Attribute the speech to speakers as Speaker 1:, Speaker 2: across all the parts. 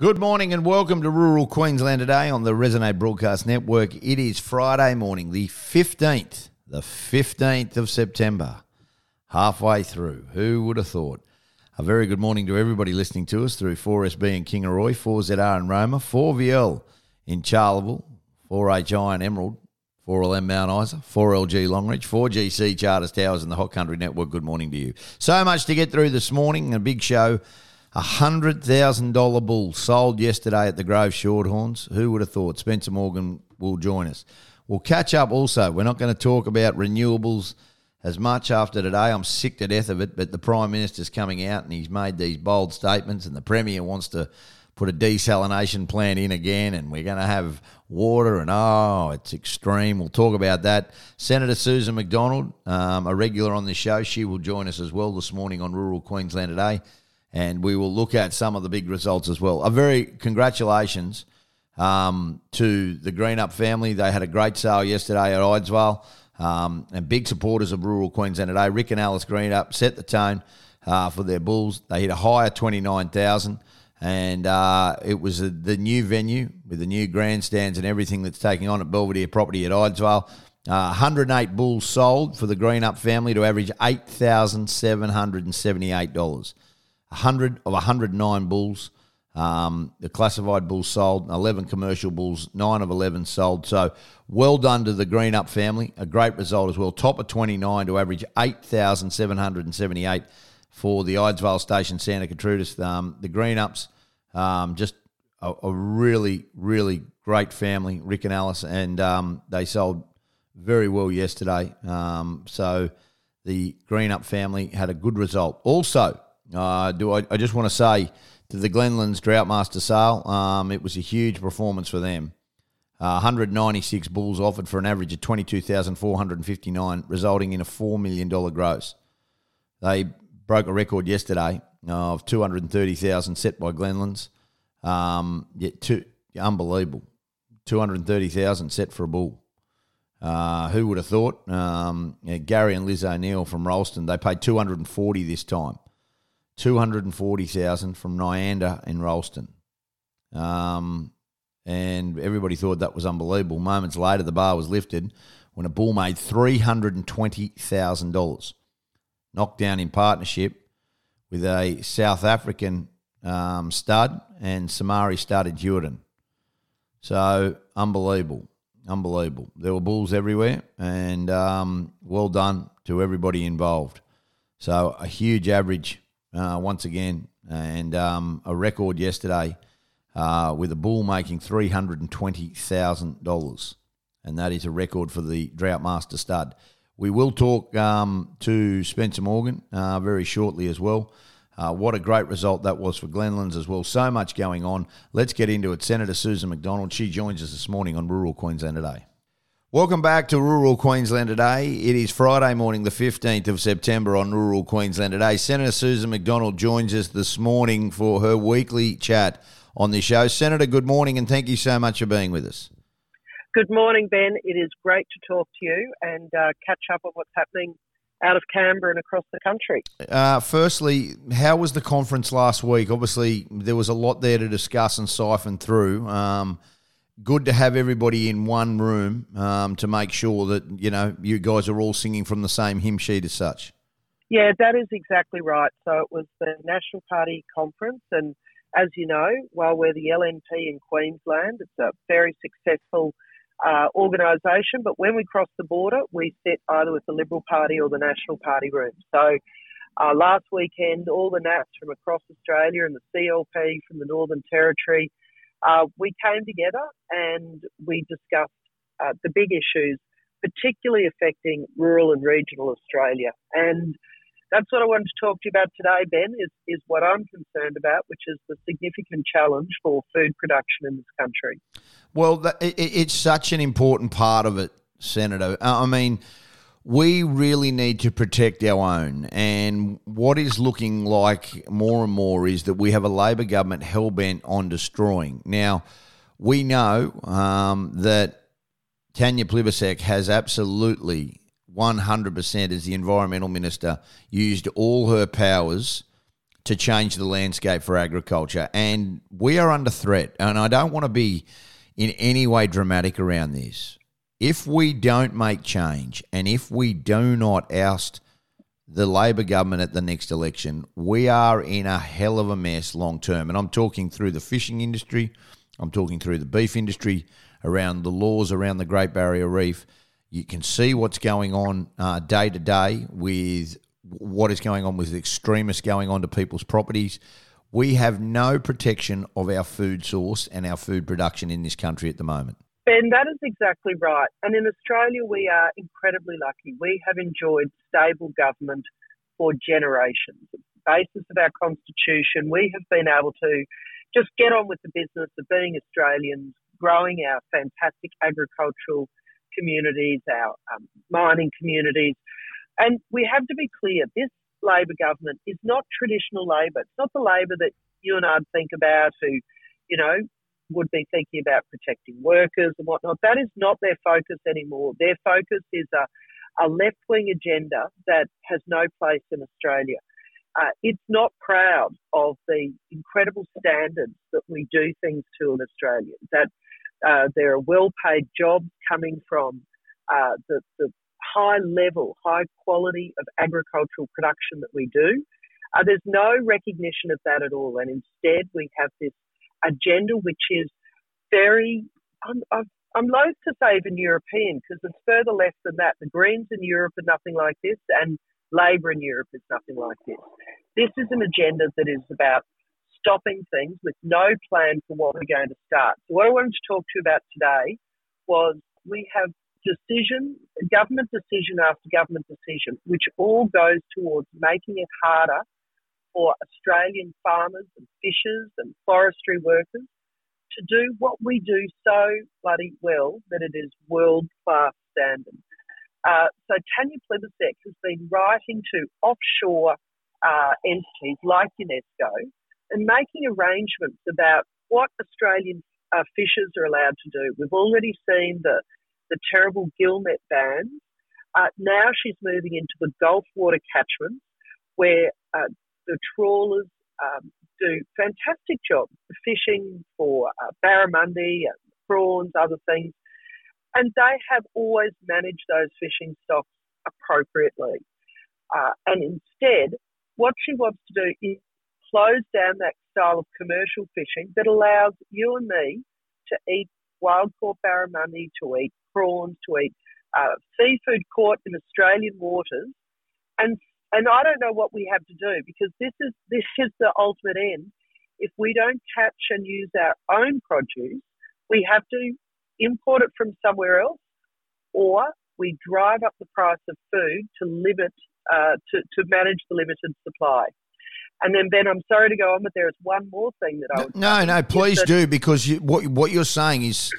Speaker 1: Good morning and welcome to rural Queensland today on the Resonate Broadcast Network. It is Friday morning, the 15th, the 15th of September, halfway through. Who would have thought? A very good morning to everybody listening to us through 4SB in Kingaroy, 4ZR in Roma, 4VL in Charleville, 4HI in Emerald, 4LM Mount Isa, 4LG Longreach, 4GC Charters Towers and the Hot Country Network. Good morning to you. So much to get through this morning, a big show. A hundred thousand dollar bull sold yesterday at the Grove Shorthorns. Who would have thought? Spencer Morgan will join us. We'll catch up also. We're not going to talk about renewables as much after today. I'm sick to death of it, but the Prime Minister's coming out and he's made these bold statements, and the Premier wants to put a desalination plant in again, and we're going to have water, and oh, it's extreme. We'll talk about that. Senator Susan McDonald, um, a regular on the show, she will join us as well this morning on Rural Queensland today and we will look at some of the big results as well. A very congratulations um, to the Greenup family. They had a great sale yesterday at Idesvale, um, and big supporters of rural Queensland today. Rick and Alice Greenup set the tone uh, for their Bulls. They hit a higher of 29,000. And uh, it was a, the new venue with the new grandstands and everything that's taking on at Belvedere property at Idesvale. Uh, 108 bulls sold for the Greenup family to average $8,778. 100 of 109 bulls. Um, the classified bulls sold, 11 commercial bulls, 9 of 11 sold. So well done to the Greenup family. A great result as well. Top of 29 to average 8,778 for the Idesvale Station Santa Gertrudis. Um, the Greenups, um, just a, a, really, really great family, Rick and Alice, and um, they sold very well yesterday. Um, so the Greenup family had a good result. Also, uh, do I, I just want to say to the Glenlands Droughtmaster sale, um, it was a huge performance for them. Uh, 196 bulls offered for an average of 22,459, resulting in a $4 million gross. They broke a record yesterday of 230,000 set by Glenlands. Um, yet two, unbelievable. 230,000 set for a bull. Uh, who would have thought? Um, yeah, Gary and Liz O'Neill from Ralston, they paid 240 this time. 240,000 from Nyanda in Ralston, Um, and everybody thought that was unbelievable. Moments later, the bar was lifted when a bull made $320,000. Knocked down in partnership with a South African um, stud and Samari started Jordan. So unbelievable, unbelievable. There were bulls everywhere, and um, well done to everybody involved. So a huge average uh, once again, and um, a record yesterday uh, with a bull making three hundred and twenty thousand dollars, and that is a record for the Droughtmaster Stud. We will talk um, to Spencer Morgan uh, very shortly as well. Uh, what a great result that was for Glenlands as well. So much going on. Let's get into it. Senator Susan McDonald, she joins us this morning on Rural Queensland Today. Welcome back to Rural Queensland today. It is Friday morning, the 15th of September on Rural Queensland today. Senator Susan McDonald joins us this morning for her weekly chat on the show. Senator, good morning and thank you so much for being with us.
Speaker 2: Good morning, Ben. It is great to talk to you and uh, catch up on what's happening out of Canberra and across the country.
Speaker 1: Uh, firstly, how was the conference last week? Obviously, there was a lot there to discuss and siphon through. Um, good to have everybody in one room um, to make sure that you know you guys are all singing from the same hymn sheet as such.
Speaker 2: Yeah, that is exactly right. So it was the National Party conference, and as you know, while we're the LNP in Queensland, it's a very successful uh, organisation. But when we cross the border, we sit either with the Liberal Party or the National Party room. So. Uh, last weekend, all the Nats from across Australia and the CLP from the Northern Territory uh, we came together and we discussed uh, the big issues, particularly affecting rural and regional Australia. And that's what I wanted to talk to you about today, Ben, is, is what I'm concerned about, which is the significant challenge for food production in this country.
Speaker 1: Well, it's such an important part of it, Senator. Uh, I mean, we really need to protect our own. And what is looking like more and more is that we have a Labor government hell bent on destroying. Now, we know um, that Tanya Plibersek has absolutely 100% as the environmental minister used all her powers to change the landscape for agriculture. And we are under threat. And I don't want to be in any way dramatic around this. If we don't make change and if we do not oust the Labor government at the next election, we are in a hell of a mess long term. And I'm talking through the fishing industry, I'm talking through the beef industry, around the laws around the Great Barrier Reef. You can see what's going on uh, day to day with what is going on with extremists going on to people's properties. We have no protection of our food source and our food production in this country at the moment.
Speaker 2: Ben, that is exactly right. And in Australia, we are incredibly lucky. We have enjoyed stable government for generations. It's the basis of our constitution. We have been able to just get on with the business of being Australians, growing our fantastic agricultural communities, our um, mining communities. And we have to be clear this Labor government is not traditional Labor. It's not the Labor that you and I'd think about who, you know, would be thinking about protecting workers and whatnot. That is not their focus anymore. Their focus is a, a left wing agenda that has no place in Australia. Uh, it's not proud of the incredible standards that we do things to in Australia. That uh, there are well paid jobs coming from uh, the, the, high level, high quality of agricultural production that we do. Uh, there's no recognition of that at all. And instead, we have this agenda, which is very, I'm, I'm loath to say even European because it's further left than that. The Greens in Europe are nothing like this, and Labor in Europe is nothing like this. This is an agenda that is about stopping things with no plan for what we're going to start. So, what I wanted to talk to you about today was we have decision, government decision after government decision, which all goes towards making it harder for Australian farmers and fishers and forestry workers to do what we do so bloody well that it is world class standard. Uh, so Tanya Plibersek has been writing to offshore uh, entities like UNESCO and making arrangements about what Australian uh, fishers are allowed to do. We've already seen the, the terrible gill net bans. Uh, now she's moving into the Gulf water catchments where uh, the trawlers um, do fantastic job fishing for uh, barramundi and prawns, other things, and they have always managed those fishing stocks appropriately. Uh, and instead, what she wants to do is close down that style of commercial fishing that allows you and me to eat wild caught barramundi, to eat prawns, to eat uh, seafood caught in Australian waters, and and I don't know what we have to do because this is this is the ultimate end. If we don't catch and use our own produce, we have to import it from somewhere else, or we drive up the price of food to limit uh, to to manage the limited supply. And then Ben, I'm sorry to go on, but there is one more thing that I would
Speaker 1: no, no, please do because you, what what you're saying is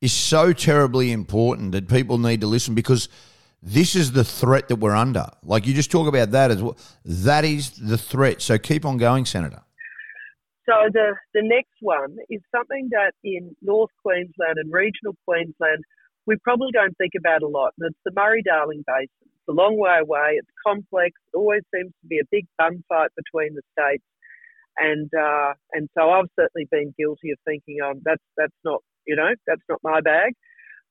Speaker 1: is so terribly important that people need to listen because this is the threat that we're under. Like you just talk about that as well. That is the threat. So keep on going, Senator.
Speaker 2: So the, the next one is something that in North Queensland and regional Queensland we probably don't think about a lot, and it's the Murray-Darling Basin. It's a long way away. It's complex. It always seems to be a big bun fight between the states, and uh, and so I've certainly been guilty of thinking, um, that's that's not you know that's not my bag.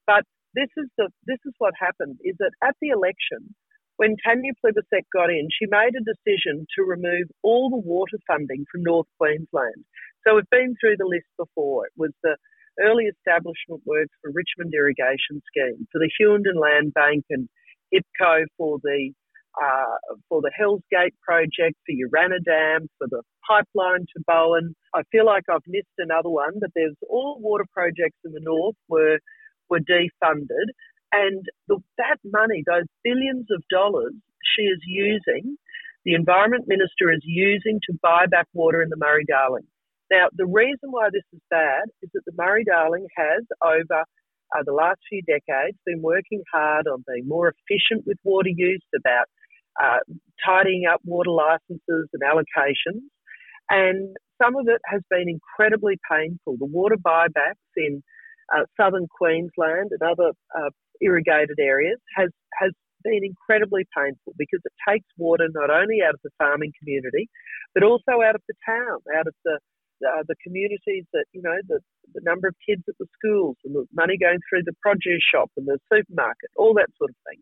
Speaker 2: But this is the this is what happened is that at the election when Tanya Plibersek got in, she made a decision to remove all the water funding from North Queensland. So we've been through the list before. It was the early establishment works for Richmond Irrigation Scheme, for the Hughenden Land Bank and IPCO for the uh, for the Hells Gate project, for Urannah Dam, for the pipeline to Bowen. I feel like I've missed another one, but there's all water projects in the north were were defunded. And the, that money, those billions of dollars, she is using, the Environment Minister is using to buy back water in the Murray Darling. Now, the reason why this is bad is that the Murray Darling has, over uh, the last few decades, been working hard on being more efficient with water use, about uh, tidying up water licenses and allocations. And some of it has been incredibly painful. The water buybacks in uh, southern Queensland and other uh, irrigated areas has has been incredibly painful because it takes water not only out of the farming community, but also out of the town, out of the uh, the communities that you know the, the number of kids at the schools and the money going through the produce shop and the supermarket, all that sort of thing.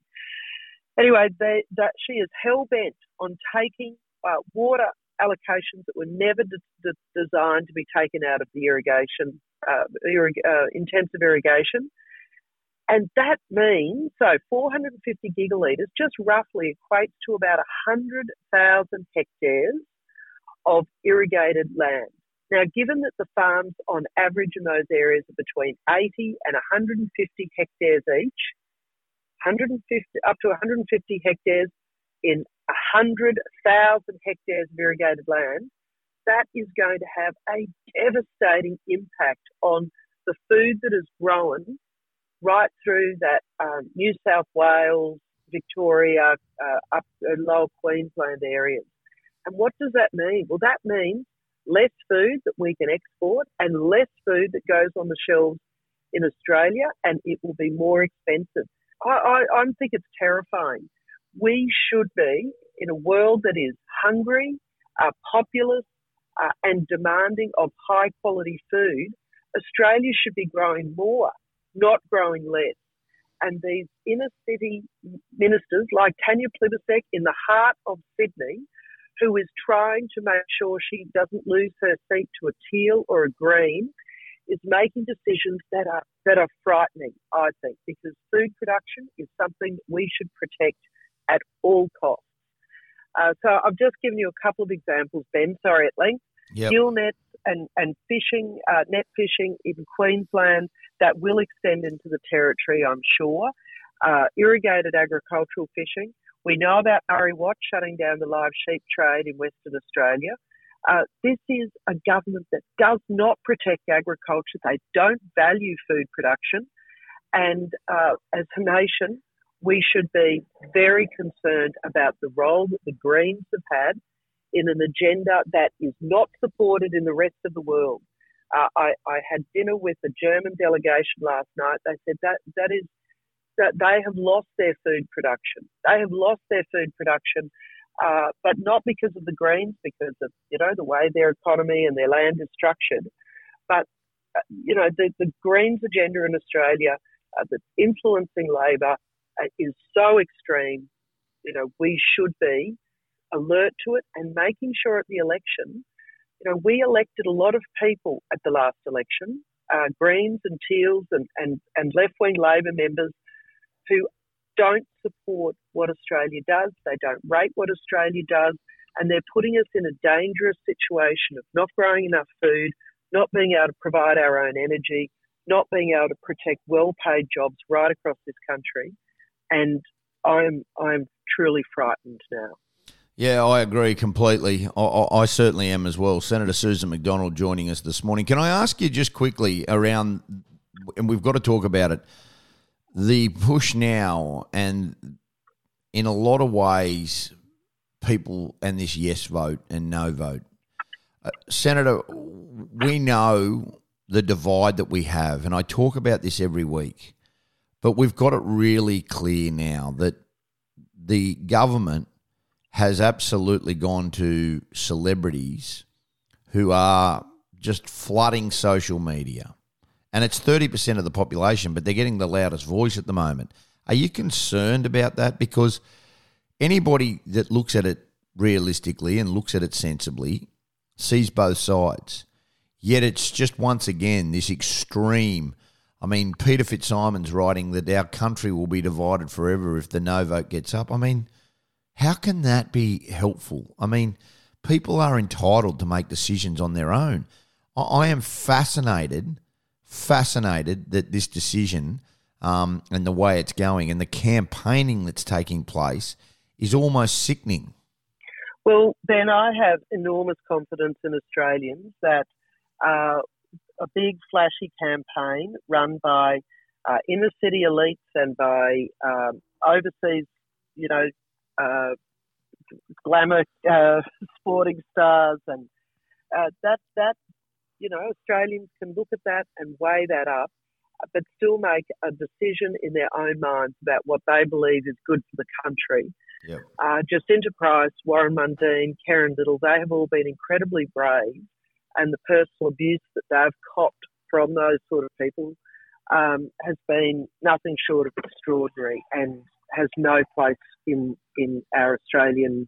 Speaker 2: Anyway, they, that she is hell bent on taking uh, water allocations that were never de- de- designed to be taken out of the irrigation, uh, irrig- uh, intensive irrigation. And that means, so 450 gigalitres just roughly equates to about 100,000 hectares of irrigated land. Now, given that the farms on average in those areas are between 80 and 150 hectares each, 150 up to 150 hectares in 100,000 hectares of irrigated land, that is going to have a devastating impact on the food that is grown right through that um, New South Wales, Victoria, uh, up uh, lower Queensland areas. And what does that mean? Well, that means less food that we can export and less food that goes on the shelves in Australia, and it will be more expensive. I, I, I think it's terrifying. We should be in a world that is hungry, uh, populous, uh, and demanding of high quality food. Australia should be growing more, not growing less. And these inner city ministers like Tanya Plibersek in the heart of Sydney who is trying to make sure she doesn't lose her seat to a teal or a green, is making decisions that are that are frightening. I think because food production is something we should protect at all costs. Uh, so I've just given you a couple of examples, Ben. Sorry at length. Yep. Gill nets and and fishing, uh, net fishing in Queensland that will extend into the territory, I'm sure. Uh, irrigated agricultural fishing. We know about Murray Watt shutting down the live sheep trade in Western Australia. Uh, this is a government that does not protect agriculture. They don't value food production. And uh, as a nation, we should be very concerned about the role that the Greens have had in an agenda that is not supported in the rest of the world. Uh, I, I, had dinner with a German delegation last night. They said that that is that they have lost their food production. They have lost their food production, uh, but not because of the Greens, because of you know the way their economy and their land is structured. But uh, you know the, the Greens agenda in Australia uh, that's influencing Labor is so extreme. You know we should be alert to it and making sure at the election. You know we elected a lot of people at the last election. Uh, Greens and Teals and, and, and left wing Labor members who don't support what Australia does, they don't rate what Australia does, and they're putting us in a dangerous situation of not growing enough food, not being able to provide our own energy, not being able to protect well paid jobs right across this country. And I'm, I'm truly frightened now.
Speaker 1: Yeah, I agree completely. I, I, certainly am as well. Senator Susan McDonald joining us this morning. Can I ask you just quickly around, and we've got to talk about it the push now, and in a lot of ways, people and this yes vote and no vote. Uh, Senator, we know the divide that we have, and I talk about this every week, but we've got it really clear now that the government has absolutely gone to celebrities who are just flooding social media and it's 30% of the population, but they're getting the loudest voice at the moment. Are you concerned about that? Because anybody that looks at it realistically and looks at it sensibly sees both sides. Yet it's just once again this extreme. I mean, Peter FitzSimons writing that our country will be divided forever if the no vote gets up. I mean, how can that be helpful? I mean, people are entitled to make decisions on their own. I am fascinated fascinated that this decision um, and the way it's going and the campaigning that's taking place is almost sickening.
Speaker 2: Well, Ben, I have enormous confidence in Australians that uh, a big, flashy campaign run by uh, inner city elites and by um, overseas, you know, uh, glamour uh, sporting stars, and uh, that that you know, Australians can look at that and weigh that up. but still make a decision in their own minds about what they believe is good for the country.
Speaker 1: Yep.
Speaker 2: Uh, Jacinta Price, Warren Mundine, Kerrynne Liddle, they have all been incredibly brave, and the personal abuse that they've copped from those sort of people um, has been nothing short of extraordinary and has no place in in our Australian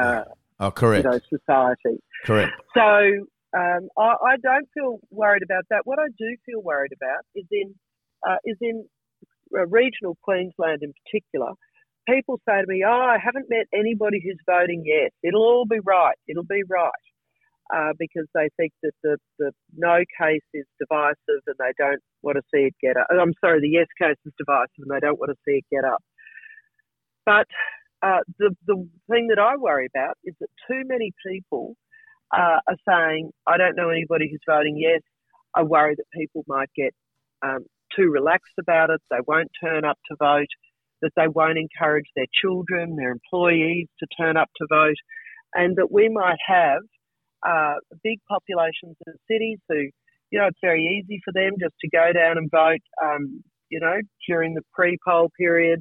Speaker 2: uh,
Speaker 1: oh, correct.
Speaker 2: You know, society.
Speaker 1: Correct.
Speaker 2: So um, I, I, don't feel worried about that. What I do feel worried about is in uh, is in uh, regional Queensland in particular. People say to me, "Oh, I haven't met anybody who's voting yet. It'll all be right. It'll be right." Uh, because they think that the, the no case is divisive and they don't want to see it get up. I'm sorry, the yes case is divisive and they don't want to see it get up. But uh, the, the thing that I worry about is that too many people uh, are saying, I don't know anybody who's voting yes. I worry that people might get um, too relaxed about it. They won't turn up to vote, that they won't encourage their children, their employees to turn up to vote, and that we might have uh, big populations in the cities who, you know, it's very easy for them just to go down and vote, um, you know, during the pre-poll period,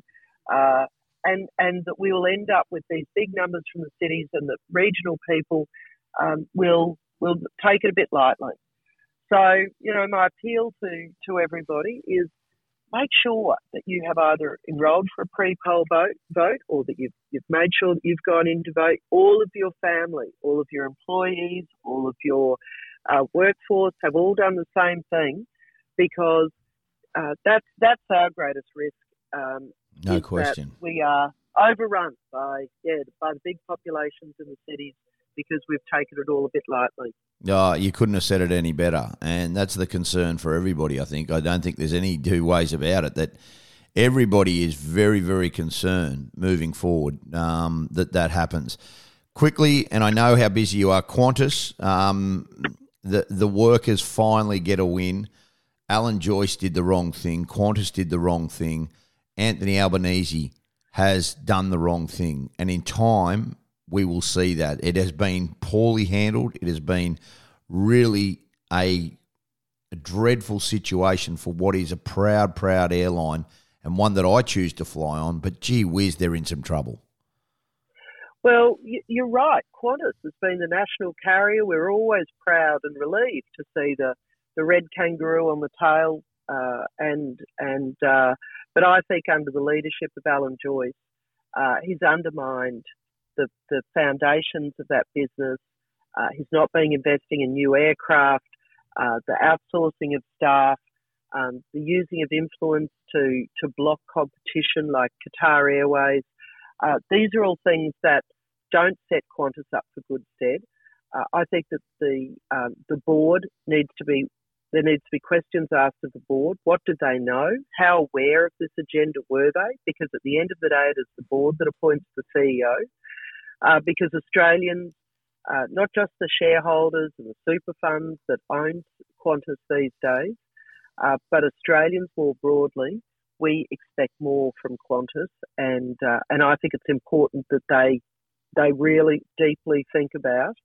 Speaker 2: uh, and and that we will end up with these big numbers from the cities, and that regional people um, will will take it a bit lightly. So, you know, my appeal to to everybody is make sure that you have either enrolled for a pre-poll vote, vote or that you've, you've made sure that you've gone in to vote. All of your family, all of your employees, all of your uh, workforce have all done the same thing because uh, that's that's our greatest risk.
Speaker 1: Um, no question.
Speaker 2: we are overrun by yeah by the big populations in the cities because we've taken it all a bit lightly.
Speaker 1: Oh, you couldn't have said it any better. And that's the concern for everybody, I think. I don't think there's any two ways about it that everybody is very, very concerned moving forward um, that that happens. Quickly, and I know how busy you are, Qantas, um, the, the workers finally get a win. Alan Joyce did the wrong thing. Qantas did the wrong thing. Anthony Albanese has done the wrong thing. And in time, we will see that. It has been poorly handled. It has been really a, a, dreadful situation for what is a proud, proud airline and one that I choose to fly on. But gee whiz, they're in some trouble.
Speaker 2: Well, you're right. Qantas has been the national carrier. We're always proud and relieved to see the, the red kangaroo on the tail. Uh, and and uh, but I think under the leadership of Alan Joyce, uh, he's undermined the, the foundations of that business. Uh, he's not being investing in new aircraft, uh, the outsourcing of staff, um, the using of influence to, to block competition like Qatar Airways. Uh, these are all things that don't set Qantas up for good stead. Uh, I think that the um, the board needs to be there needs to be questions asked of the board. What did they know? How aware of this agenda were they? Because at the end of the day, it is the board that appoints the CEO uh, because Australians, uh, not just the shareholders and the super funds that own Qantas these days, uh, but Australians more broadly, we expect more from Qantas, and uh, and I think it's important that they they really deeply think about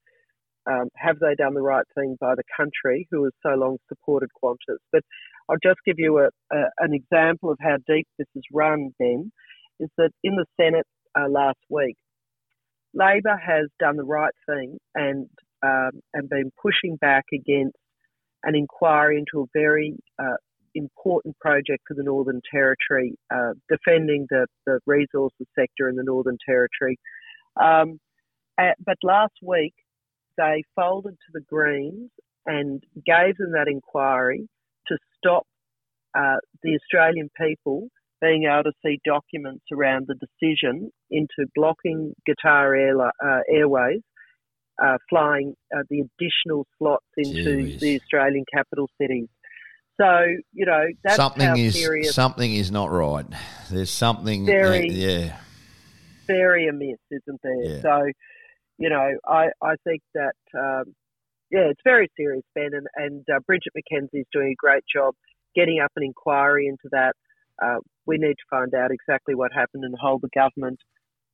Speaker 2: um, have they done the right thing by the country who has so long supported Qantas. But I'll just give you a, a, an example of how deep this is run. Then is that in the Senate uh, last week, Labor has done the right thing and um, and been pushing back against an inquiry into a very uh, important project for the Northern Territory, uh, defending the, the resources sector in the Northern Territory. Um, at, but last week, they folded to the Greens and gave them that inquiry to stop uh, the Australian people being able to see documents around the decision into blocking Qatar Air, uh, Airways uh, flying uh, the additional slots into Jeez. the Australian capital cities. So you know that's
Speaker 1: something is
Speaker 2: serious,
Speaker 1: something is not right. There's something
Speaker 2: very
Speaker 1: yeah
Speaker 2: very amiss, isn't there? Yeah. So you know I I think that. Um, yeah, it's very serious, Ben, and, and uh, Bridget McKenzie is doing a great job getting up an inquiry into that. Uh, we need to find out exactly what happened and hold the government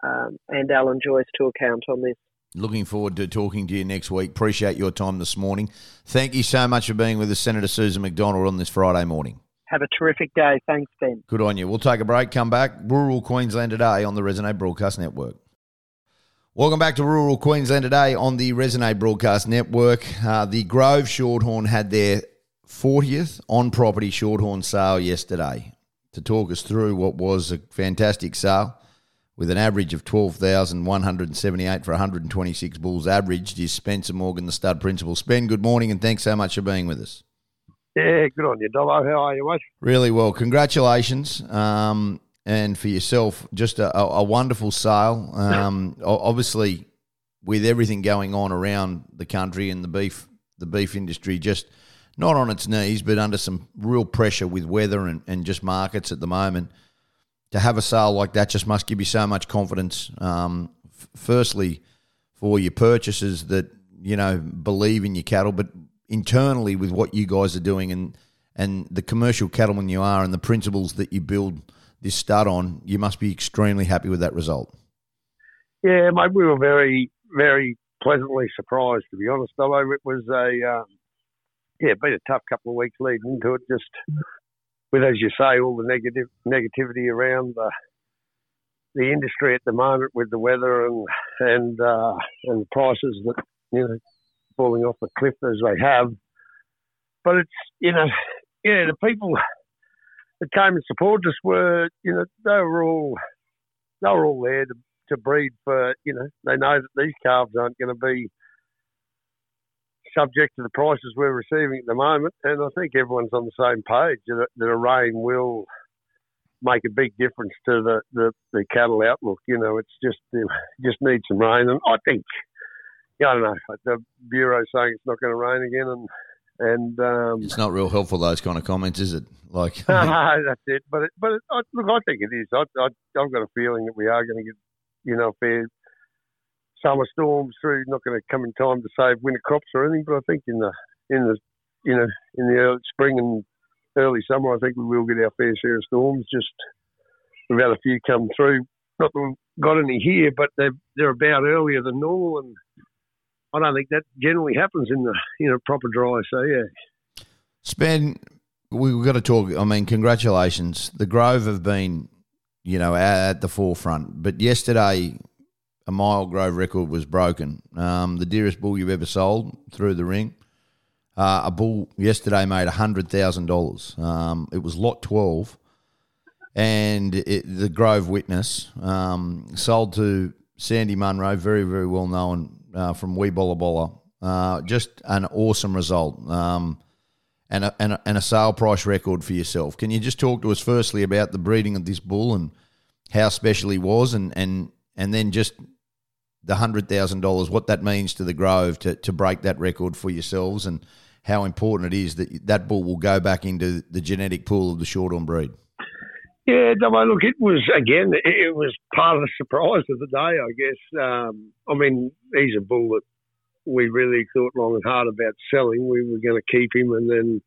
Speaker 2: um, and Alan Joyce to account on this.
Speaker 1: Looking forward to talking to you next week. Appreciate your time this morning. Thank you so much for being with us, Senator Susan McDonald, on this Friday morning.
Speaker 2: Have a terrific day. Thanks, Ben.
Speaker 1: Good on you. We'll take a break, come back. Rural Queensland today on the Resonate Broadcast Network. Welcome back to Rural Queensland today on the Resonate Broadcast Network. Uh, the Grove Shorthorn had their 40th on property Shorthorn sale yesterday. To talk us through what was a fantastic sale with an average of 12,178 for 126 bulls averaged is Spencer Morgan, the stud principal. Spen, good morning and thanks so much for being with us.
Speaker 3: Yeah, good on you, Dobbo. How are you, mate?
Speaker 1: Really well. Congratulations. Um, and for yourself, just a, a wonderful sale. Um, obviously, with everything going on around the country and the beef, the beef industry, just not on its knees, but under some real pressure with weather and, and just markets at the moment. To have a sale like that just must give you so much confidence. Um, f- firstly, for your purchasers that you know believe in your cattle, but internally with what you guys are doing and and the commercial cattleman you are and the principles that you build this stud on, you must be extremely happy with that result.
Speaker 3: Yeah, mate, we were very, very pleasantly surprised, to be honest. Although it was a, um, yeah, been a tough couple of weeks leading into it, just with, as you say, all the negative negativity around the the industry at the moment with the weather and and uh, and prices that you know falling off the cliff as they have. But it's, you know, yeah, the people that came and supported us were, you know, they were all, they were all there to, to breed for, you know, they know that these calves aren't going to be subject to the prices we're receiving at the moment. And I think everyone's on the same page that, that a rain will make a big difference to the, the, the cattle outlook. You know, it's just, it just needs some rain. And I think, yeah, I don't know. The bureau saying it's not going to rain again, and and um,
Speaker 1: it's not real helpful those kind of comments, is it? Like
Speaker 3: that's it. But it, but it, I, look, I think it is. I, I I've got a feeling that we are going to get you know fair summer storms through. Not going to come in time to save winter crops or anything, but I think in the in the you know in the early spring and early summer, I think we will get our fair share of storms. Just we've had a few come through. Not that we've got any here, but they're they're about earlier than normal and I don't think that generally happens in the you know proper dry. So yeah,
Speaker 1: Spen, we've got to talk. I mean, congratulations. The Grove have been you know at, the forefront, but yesterday a mile Grove record was broken. Um, the dearest bull you've ever sold through the ring. Uh, a bull yesterday made hundred thousand um, dollars. It was lot twelve, and it, the Grove Witness um, sold to Sandy Munro, very very well known uh, from Weebollabolla. Uh, just an awesome result. Um, and a, and, a, and a sale price record for yourself. Can you just talk to us firstly about the breeding of this bull and how special he was, and and and then just the hundred thousand dollars, what that means to the Grove to, to break that record for yourselves, and how important it is that that bull will go back into the genetic pool of the Shorthorn breed.
Speaker 3: Yeah, Damo, look, it was, again, it was part of the surprise of the day, I guess. Um, I mean, he's a bull that we really thought long and hard about selling. We were going to keep him, and then,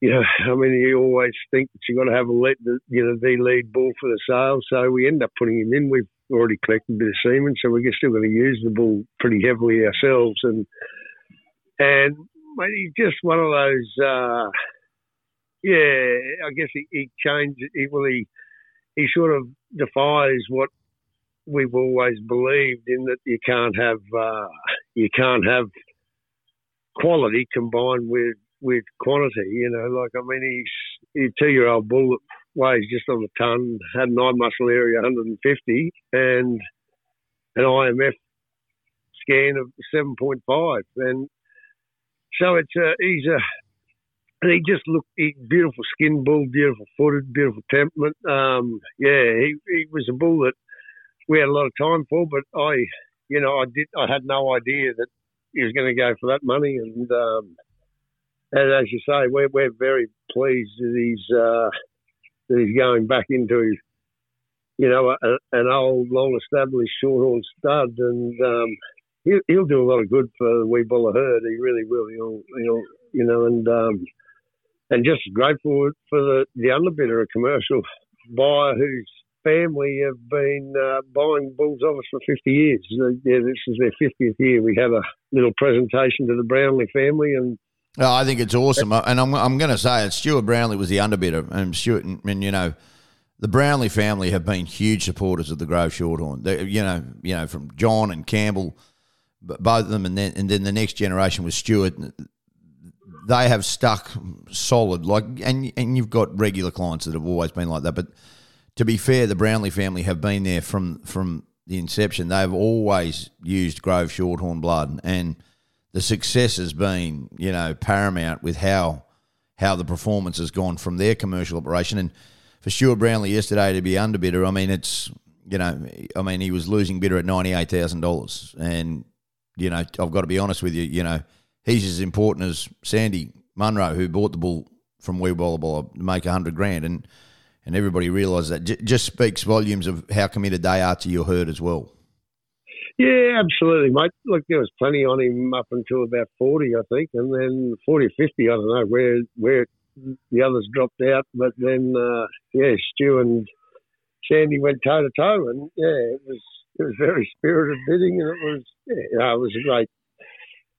Speaker 3: you know, I mean, you always think that you've got to have a lead, you know, the lead bull for the sale. So we end up putting him in. We've already collected a bit of semen, so we're still going to use the bull pretty heavily ourselves. And, and mate, he's just one of those. Uh, yeah, I guess he, he changed. He, well, he he sort of defies what we've always believed in that you can't have uh, you can't have quality combined with with quantity. You know, like I mean, he's a two year old bull weighs just on a ton, had an eye muscle area 150, and an IMF scan of 7.5, and so it's a, he's a and he just looked he, beautiful skin bull, beautiful footed, beautiful temperament. Um, yeah, he, he was a bull that we had a lot of time for, but I, you know, I did I had no idea that he was going to go for that money, and um, and as you say, we're we're very pleased that he's uh, that he's going back into his, you know a, an old, long established shorthorn stud, and um, he'll, he'll do a lot of good for the wee bull herd. He really will. He'll, he'll you know, and um, and just grateful for the, the underbidder, a commercial buyer whose family have been uh, buying bulls of us for 50 years. Uh, yeah, this is their 50th year. We have a little presentation to the Brownlee family, and
Speaker 1: Oh, I think it's awesome, and I'm I'm going to say it. Stuart Brownlee was the underbidder, and Stuart, and, and you know, the Brownlee family have been huge supporters of the Grove Shorthorn. They, you know, you know, from John and Campbell, both of them, and then and then the next generation was Stuart. They have stuck solid, like, and and you've got regular clients that have always been like that. But to be fair, the Brownlee family have been there from from the inception. They've always used Grove Shorthorn blood, and the success has been, you know, paramount with how how the performance has gone from their commercial operation. And for Stuart Brownlee yesterday to be underbidder, I mean, it's you know, I mean, he was losing bidder at ninety eight thousand dollars, and you know, I've got to be honest with you, you know, he's as important as Sandy Munro, who bought the bull from Wee to make a hundred grand, and and everybody realises that. J- just speaks volumes of how committed they are to your herd as well.
Speaker 3: Yeah, absolutely, mate. Look, there was plenty on him up until about forty, I think, and then forty or fifty. I don't know where where the others dropped out, but then uh, yeah, Stu and Sandy went toe to toe, and yeah, it was it was very spirited bidding, and it was yeah, it was great.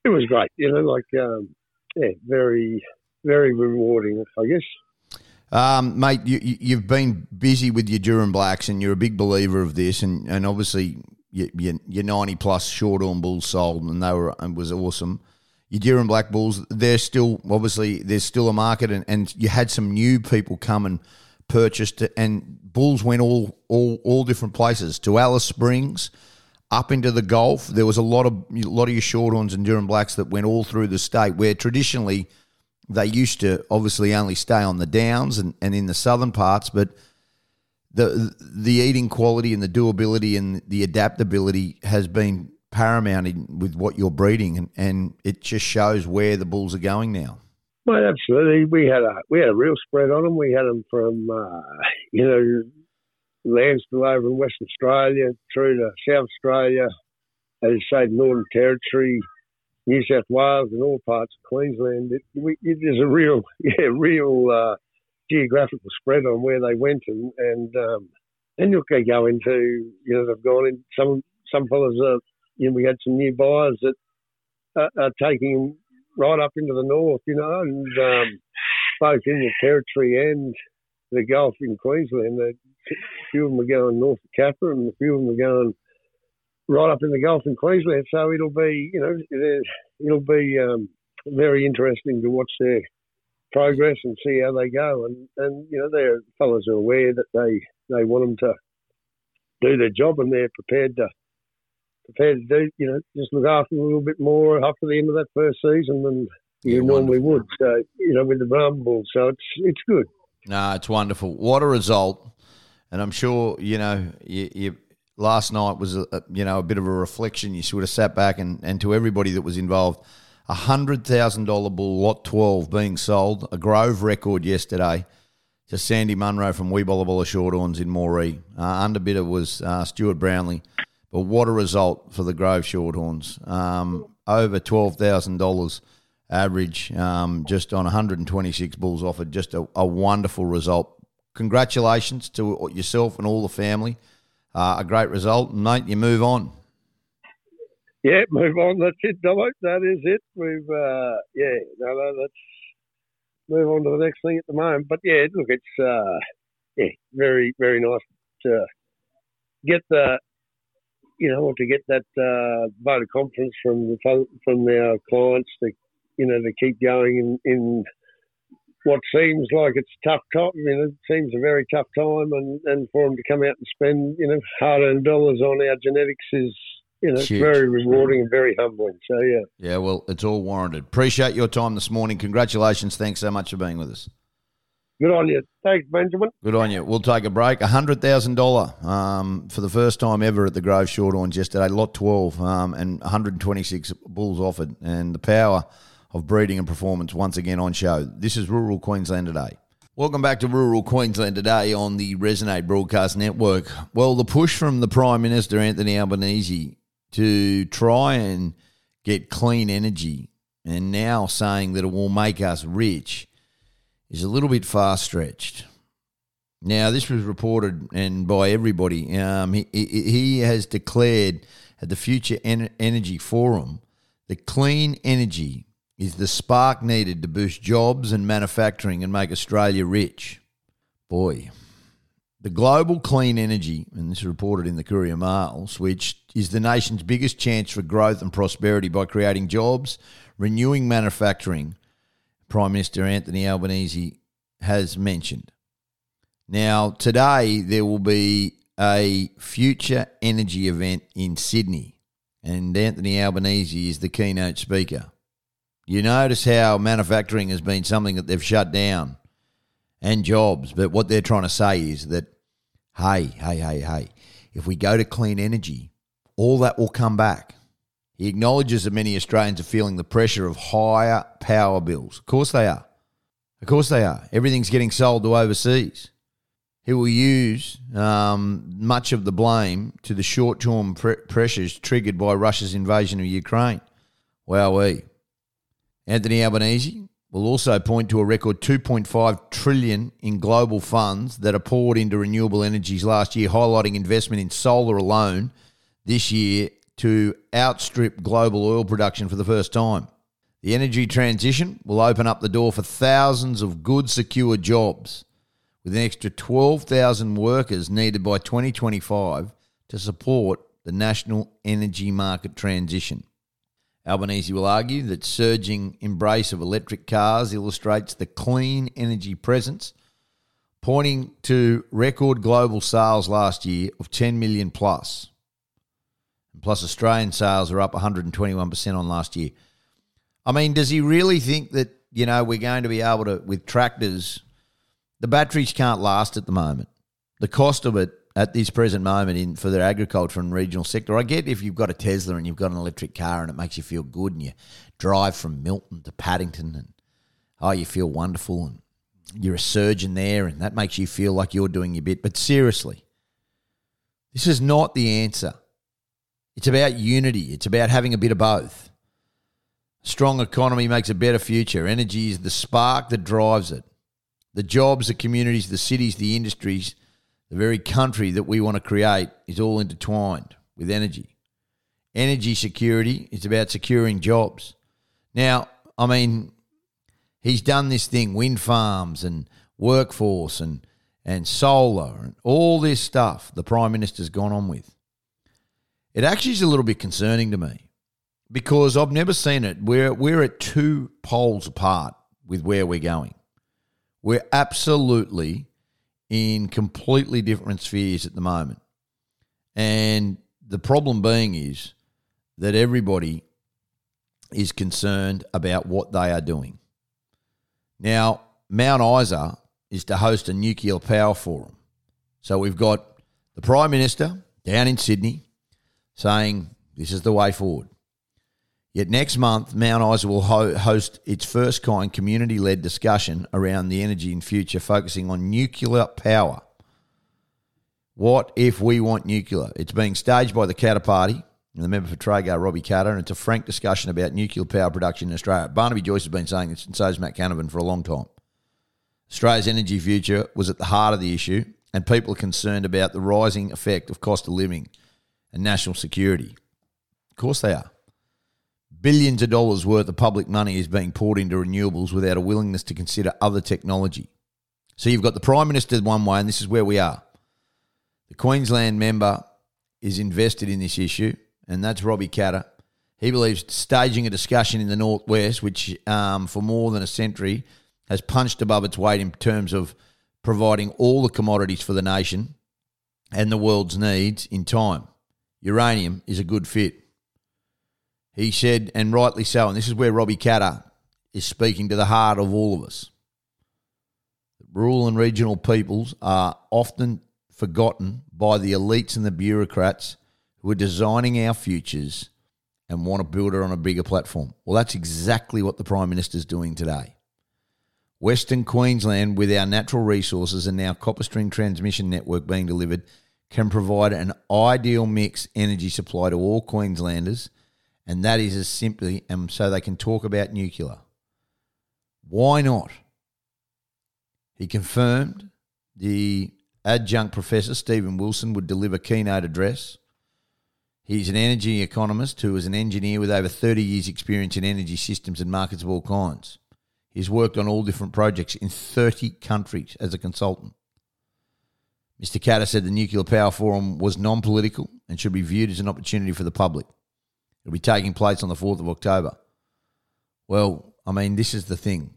Speaker 3: It was great, you know, like um, yeah, very very rewarding, I guess.
Speaker 1: Um, mate, you, you've been busy with your Durham Blacks, and you're a big believer of this, and, and obviously your, your 90 plus short Shorthorn Bulls sold, and they were and was awesome. Your Durham Black Bulls, they're still obviously there's still a market, and, and you had some new people come and purchased, and Bulls went all all all different places to Alice Springs, up into the Gulf. There was a lot of a lot of your Shorthorns and Durham Blacks that went all through the state, where traditionally they used to obviously only stay on the downs and, and in the southern parts, but the the eating quality and the doability and the adaptability has been paramount in, with what you're breeding, and, and it just shows where the bulls are going now.
Speaker 3: Well, absolutely. We had a we had a real spread on them. We had them from uh, you know Landstill over in Western Australia through to South Australia, as you say, Northern Territory, New South Wales, and all parts of Queensland. It, we, it is a real yeah real uh, geographical spread on where they went, and and um, then you'll go into you know they've gone in some some fellas are you know we had some new buyers that are, are taking right up into the north, you know, and um, both in the territory and the Gulf in Queensland. A few of them are going north of Capra, and a few of them are going right up in the Gulf in Queensland. So it'll be, you know, it'll be um, very interesting to watch their progress and see how they go. And, and you know, their fellows are aware that they, they want them to do their job and they're prepared to prepared to do, you know, just look after them a little bit more after the end of that first season than you yeah, normally wonderful. would. So, you know, with the Rumble. So it's it's good.
Speaker 1: No, it's wonderful. What a result. And I'm sure, you know, you, you last night was, a, you know, a bit of a reflection. You sort of sat back and, and to everybody that was involved – $100,000 bull, lot 12, being sold, a Grove record yesterday to Sandy Munro from Weebollabolla Shorthorns in Moree. Uh, underbidder was uh, Stuart Brownlee. But what a result for the Grove Shorthorns. Um, over $12,000 average um, just on 126 bulls offered. Just a, a, wonderful result. Congratulations to yourself and all the family. Uh, a great result. Mate, you move on
Speaker 3: yeah, move on. That's it, Domo. That is it. We've, uh, yeah, no, no, let's move on to the next thing at the moment. But yeah, look, it's, uh, yeah, very, very nice to get the, you know, to get that uh, vote of confidence from the, from our clients to, you know, to keep going in, in what seems like it's tough time. You know, it seems a very tough time, and, and for them to come out and spend, you know, hard-earned dollars on our genetics is you know, it's very rewarding and very humbling. So yeah.
Speaker 1: Yeah, well, it's all warranted. Appreciate your time this morning. Congratulations. Thanks so much for being with us.
Speaker 3: Good on you. Thanks, Benjamin.
Speaker 1: Good on you. We'll take a break. hundred thousand um, for the first time ever at the Grove Shorthorns yesterday. Lot twelve um, and one hundred and twenty six bulls offered, and the power of breeding and performance once again on show. This is Rural Queensland today. Welcome back to Rural Queensland today on the Resonate Broadcast Network. Well, the push from the Prime Minister Anthony Albanese to try and get clean energy and now saying that it will make us rich is a little bit far stretched. Now, this was reported and by everybody. Um, he, he has declared at the Future Energy Forum that clean energy is the spark needed to boost jobs and manufacturing and make Australia rich. Boy, the global clean energy, and this is reported in the Courier Mail, which is the nation's biggest chance for growth and prosperity by creating jobs, renewing manufacturing, Prime Minister Anthony Albanese has mentioned. Now, today there will be a future energy event in Sydney, and Anthony Albanese is the keynote speaker. You notice how manufacturing has been something that they've shut down and jobs, but what they're trying to say is that, hey, hey, hey, hey, if we go to clean energy, all that will come back. He acknowledges that many Australians are feeling the pressure of higher power bills. Of course they are. Of course they are. Everything's getting sold to overseas. He will use um, much of the blame to the short term pre- pressures triggered by Russia's invasion of Ukraine. Wowee. Anthony Albanese will also point to a record 2.5 trillion in global funds that are poured into renewable energies last year, highlighting investment in solar alone this year to outstrip global oil production for the first time. The energy transition will open up the door for thousands of good, secure jobs with an extra 12,000 workers needed by 2025 to support the national energy market transition. Albanese will argue that surging embrace of electric cars illustrates the clean energy presence, pointing to record global sales last year of 10 million plus. Plus, Australian sales are up 121% on last year. I mean, does he really think that, you know, we're going to be able to, with tractors, the batteries can't last at the moment. The cost of it at this present moment in for the agriculture and regional sector, I get if you've got a Tesla and you've got an electric car and it makes you feel good and you drive from Milton to Paddington and oh you feel wonderful and you're a surgeon there and that makes you feel like you're doing your bit. But seriously, this is not the answer. It's about unity. It's about having a bit of both. Strong economy makes a better future. Energy is the spark that drives it the jobs, the communities, the cities, the industries, the very country that we want to create is all intertwined with energy. Energy security is about securing jobs. Now, I mean, he's done this thing, wind farms and workforce and and solar and all this stuff the Prime Minister's gone on with. It actually is a little bit concerning to me because I've never seen it. We're, we're at two poles apart with where we're going. We're absolutely in completely different spheres at the moment. And the problem being is that everybody is concerned about what they are doing. Now, Mount Isa is to host a nuclear power forum. So we've got the Prime Minister down in Sydney saying this is the way forward. Yet next month, Mount Isa will ho- host its first kind community led discussion around the energy in future, focusing on nuclear power. What if we want nuclear? It's being staged by the Katter Party and the member for Traeger, Robbie Katter, and it's a frank discussion about nuclear power production in Australia. Barnaby Joyce has been saying this, and so has Matt Canavan for a long time. Australia's energy future was at the heart of the issue, and people are concerned about the rising effect of cost of living and national security. Of course they are. Billions of dollars worth of public money is being poured into renewables without a willingness to consider other technology. So you've got the Prime Minister one way, and this is where we are. The Queensland member is invested in this issue, and that's Robbie Katter. He believes staging a discussion in the Northwest, which um, for more than a century has punched above its weight in terms of providing all the commodities for the nation and the world's needs in time. Uranium is a good fit. He said, and rightly so, and this is where Robbie Katter is speaking to the heart of all of us. Rural and regional peoples are often forgotten by the elites and the bureaucrats who are designing our futures and want to build it on a bigger platform. Well, that's exactly what the Prime Minister is doing today. Western Queensland, with our natural resources and now CopperString transmission network being delivered, can provide an ideal mix energy supply to all Queenslanders and that is as simply and so they can talk about nuclear. Why not? He confirmed the adjunct professor Stephen Wilson would deliver keynote address. He's an energy economist who is an engineer with over 30 years' experience in energy systems and markets of all kinds. He's worked on all different projects in 30 countries as a consultant. Mr. Katter said the Nuclear Power Forum was non political and should be viewed as an opportunity for the public. It'll be taking place on the 4th of October. Well, I mean, this is the thing.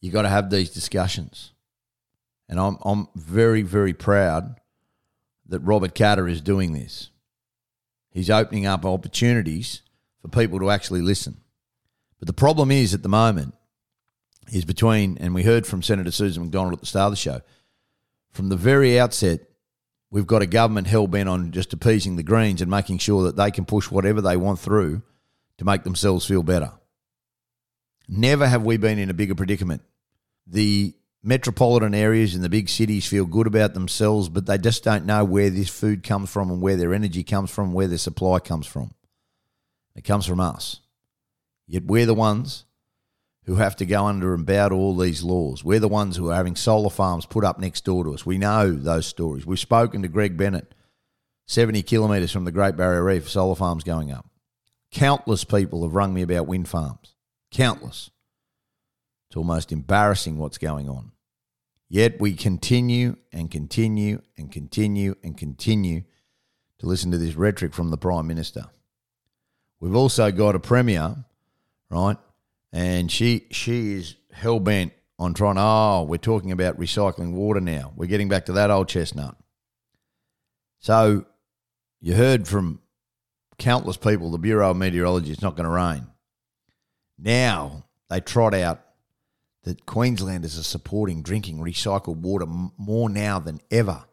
Speaker 1: You've got to have these discussions. And I'm, I'm very, very proud that Robert Katter is doing this. He's opening up opportunities for people to actually listen. But the problem is at the moment is between, and we heard from Senator Susan McDonald at the start of the show, from the very outset, we've got a government hell bent on just appeasing the Greens and making sure that they can push whatever they want through to make themselves feel better. Never have we been in a bigger predicament. The metropolitan areas in the big cities feel good about themselves, but they just don't know where this food comes from and where their energy comes from, where their supply comes from. It comes from us. Yet we're the ones who have to go under and bow to all these laws. We're the ones who are having solar farms put up next door to us. We know those stories. We've spoken to Greg Bennett, 70 kilometres from the Great Barrier Reef, solar farms going up. Countless people have rung me about wind farms. Countless. It's almost embarrassing what's going on. Yet we continue and continue and continue and continue to listen to this rhetoric from the Prime Minister. We've also got a Premier, right, and she she is hell bent on trying. Oh, we're talking about recycling water now. We're getting back to that old chestnut. So you heard from countless people the Bureau of Meteorology it's not going to rain. Now they trot out that Queenslanders are supporting drinking recycled water more now than ever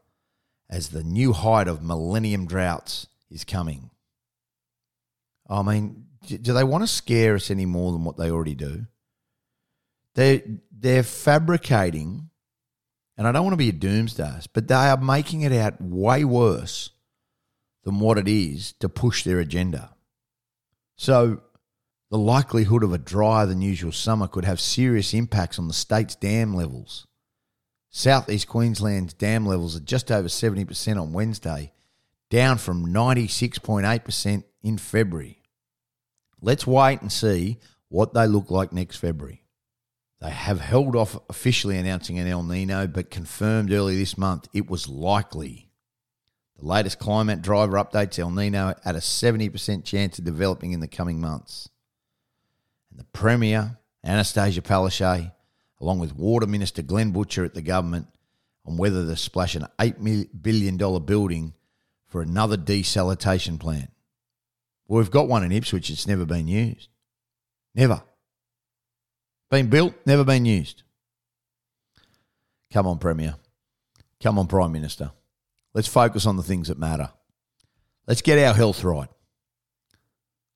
Speaker 1: as the new height of millennium droughts is coming. I mean, do they want to scare us any more than what they already do? They're, they're fabricating, and I don't want to be a doomsday, but they are making it out way worse than what it is to push their agenda. So, the likelihood of a drier than usual summer could have serious impacts on the state's dam levels. Southeast Queensland's dam levels are just over 70% on Wednesday, down from 96.8% in February. Let's wait and see what they look like next February. They have held off officially announcing an El Nino, but confirmed early this month it was likely. The latest climate driver updates El Nino at a 70% chance of developing in the coming months. And the Premier, Annastacia Palaszczuk, along with Water Minister Glenn Butcher at the government, on whether to splash an $8 billion building for another desalination plant. Well, we've got one in Ipswich, it's never been used. Never. Been built, never been used. Come on, Premier. Come on, Prime Minister. Let's focus on the things that matter. Let's get our health right.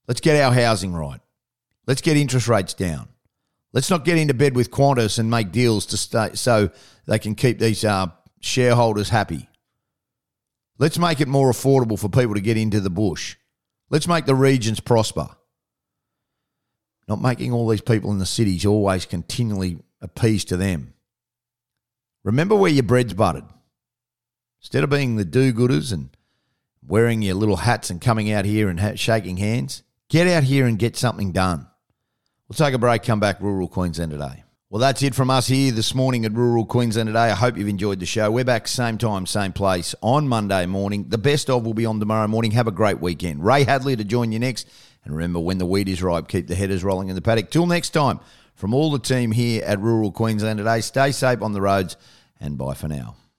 Speaker 1: Let's get our housing right. Let's get interest rates down. Let's not get into bed with Qantas and make deals to stay so they can keep these uh, shareholders happy. Let's make it more affordable for people to get into the bush. Let's make the regions prosper. Not making all these people in the cities always continually appease to them. Remember where your bread's buttered. Instead of being the do gooders and wearing your little hats and coming out here and ha- shaking hands, get out here and get something done. We'll take a break, come back, rural Queensland today. Well, that's it from us here this morning at Rural Queensland today. I hope you've enjoyed the show. We're back same time, same place on Monday morning. The best of will be on tomorrow morning. Have a great weekend. Ray Hadley to join you next. And remember, when the wheat is ripe, keep the headers rolling in the paddock. Till next time, from all the team here at Rural Queensland today, stay safe on the roads and bye for now.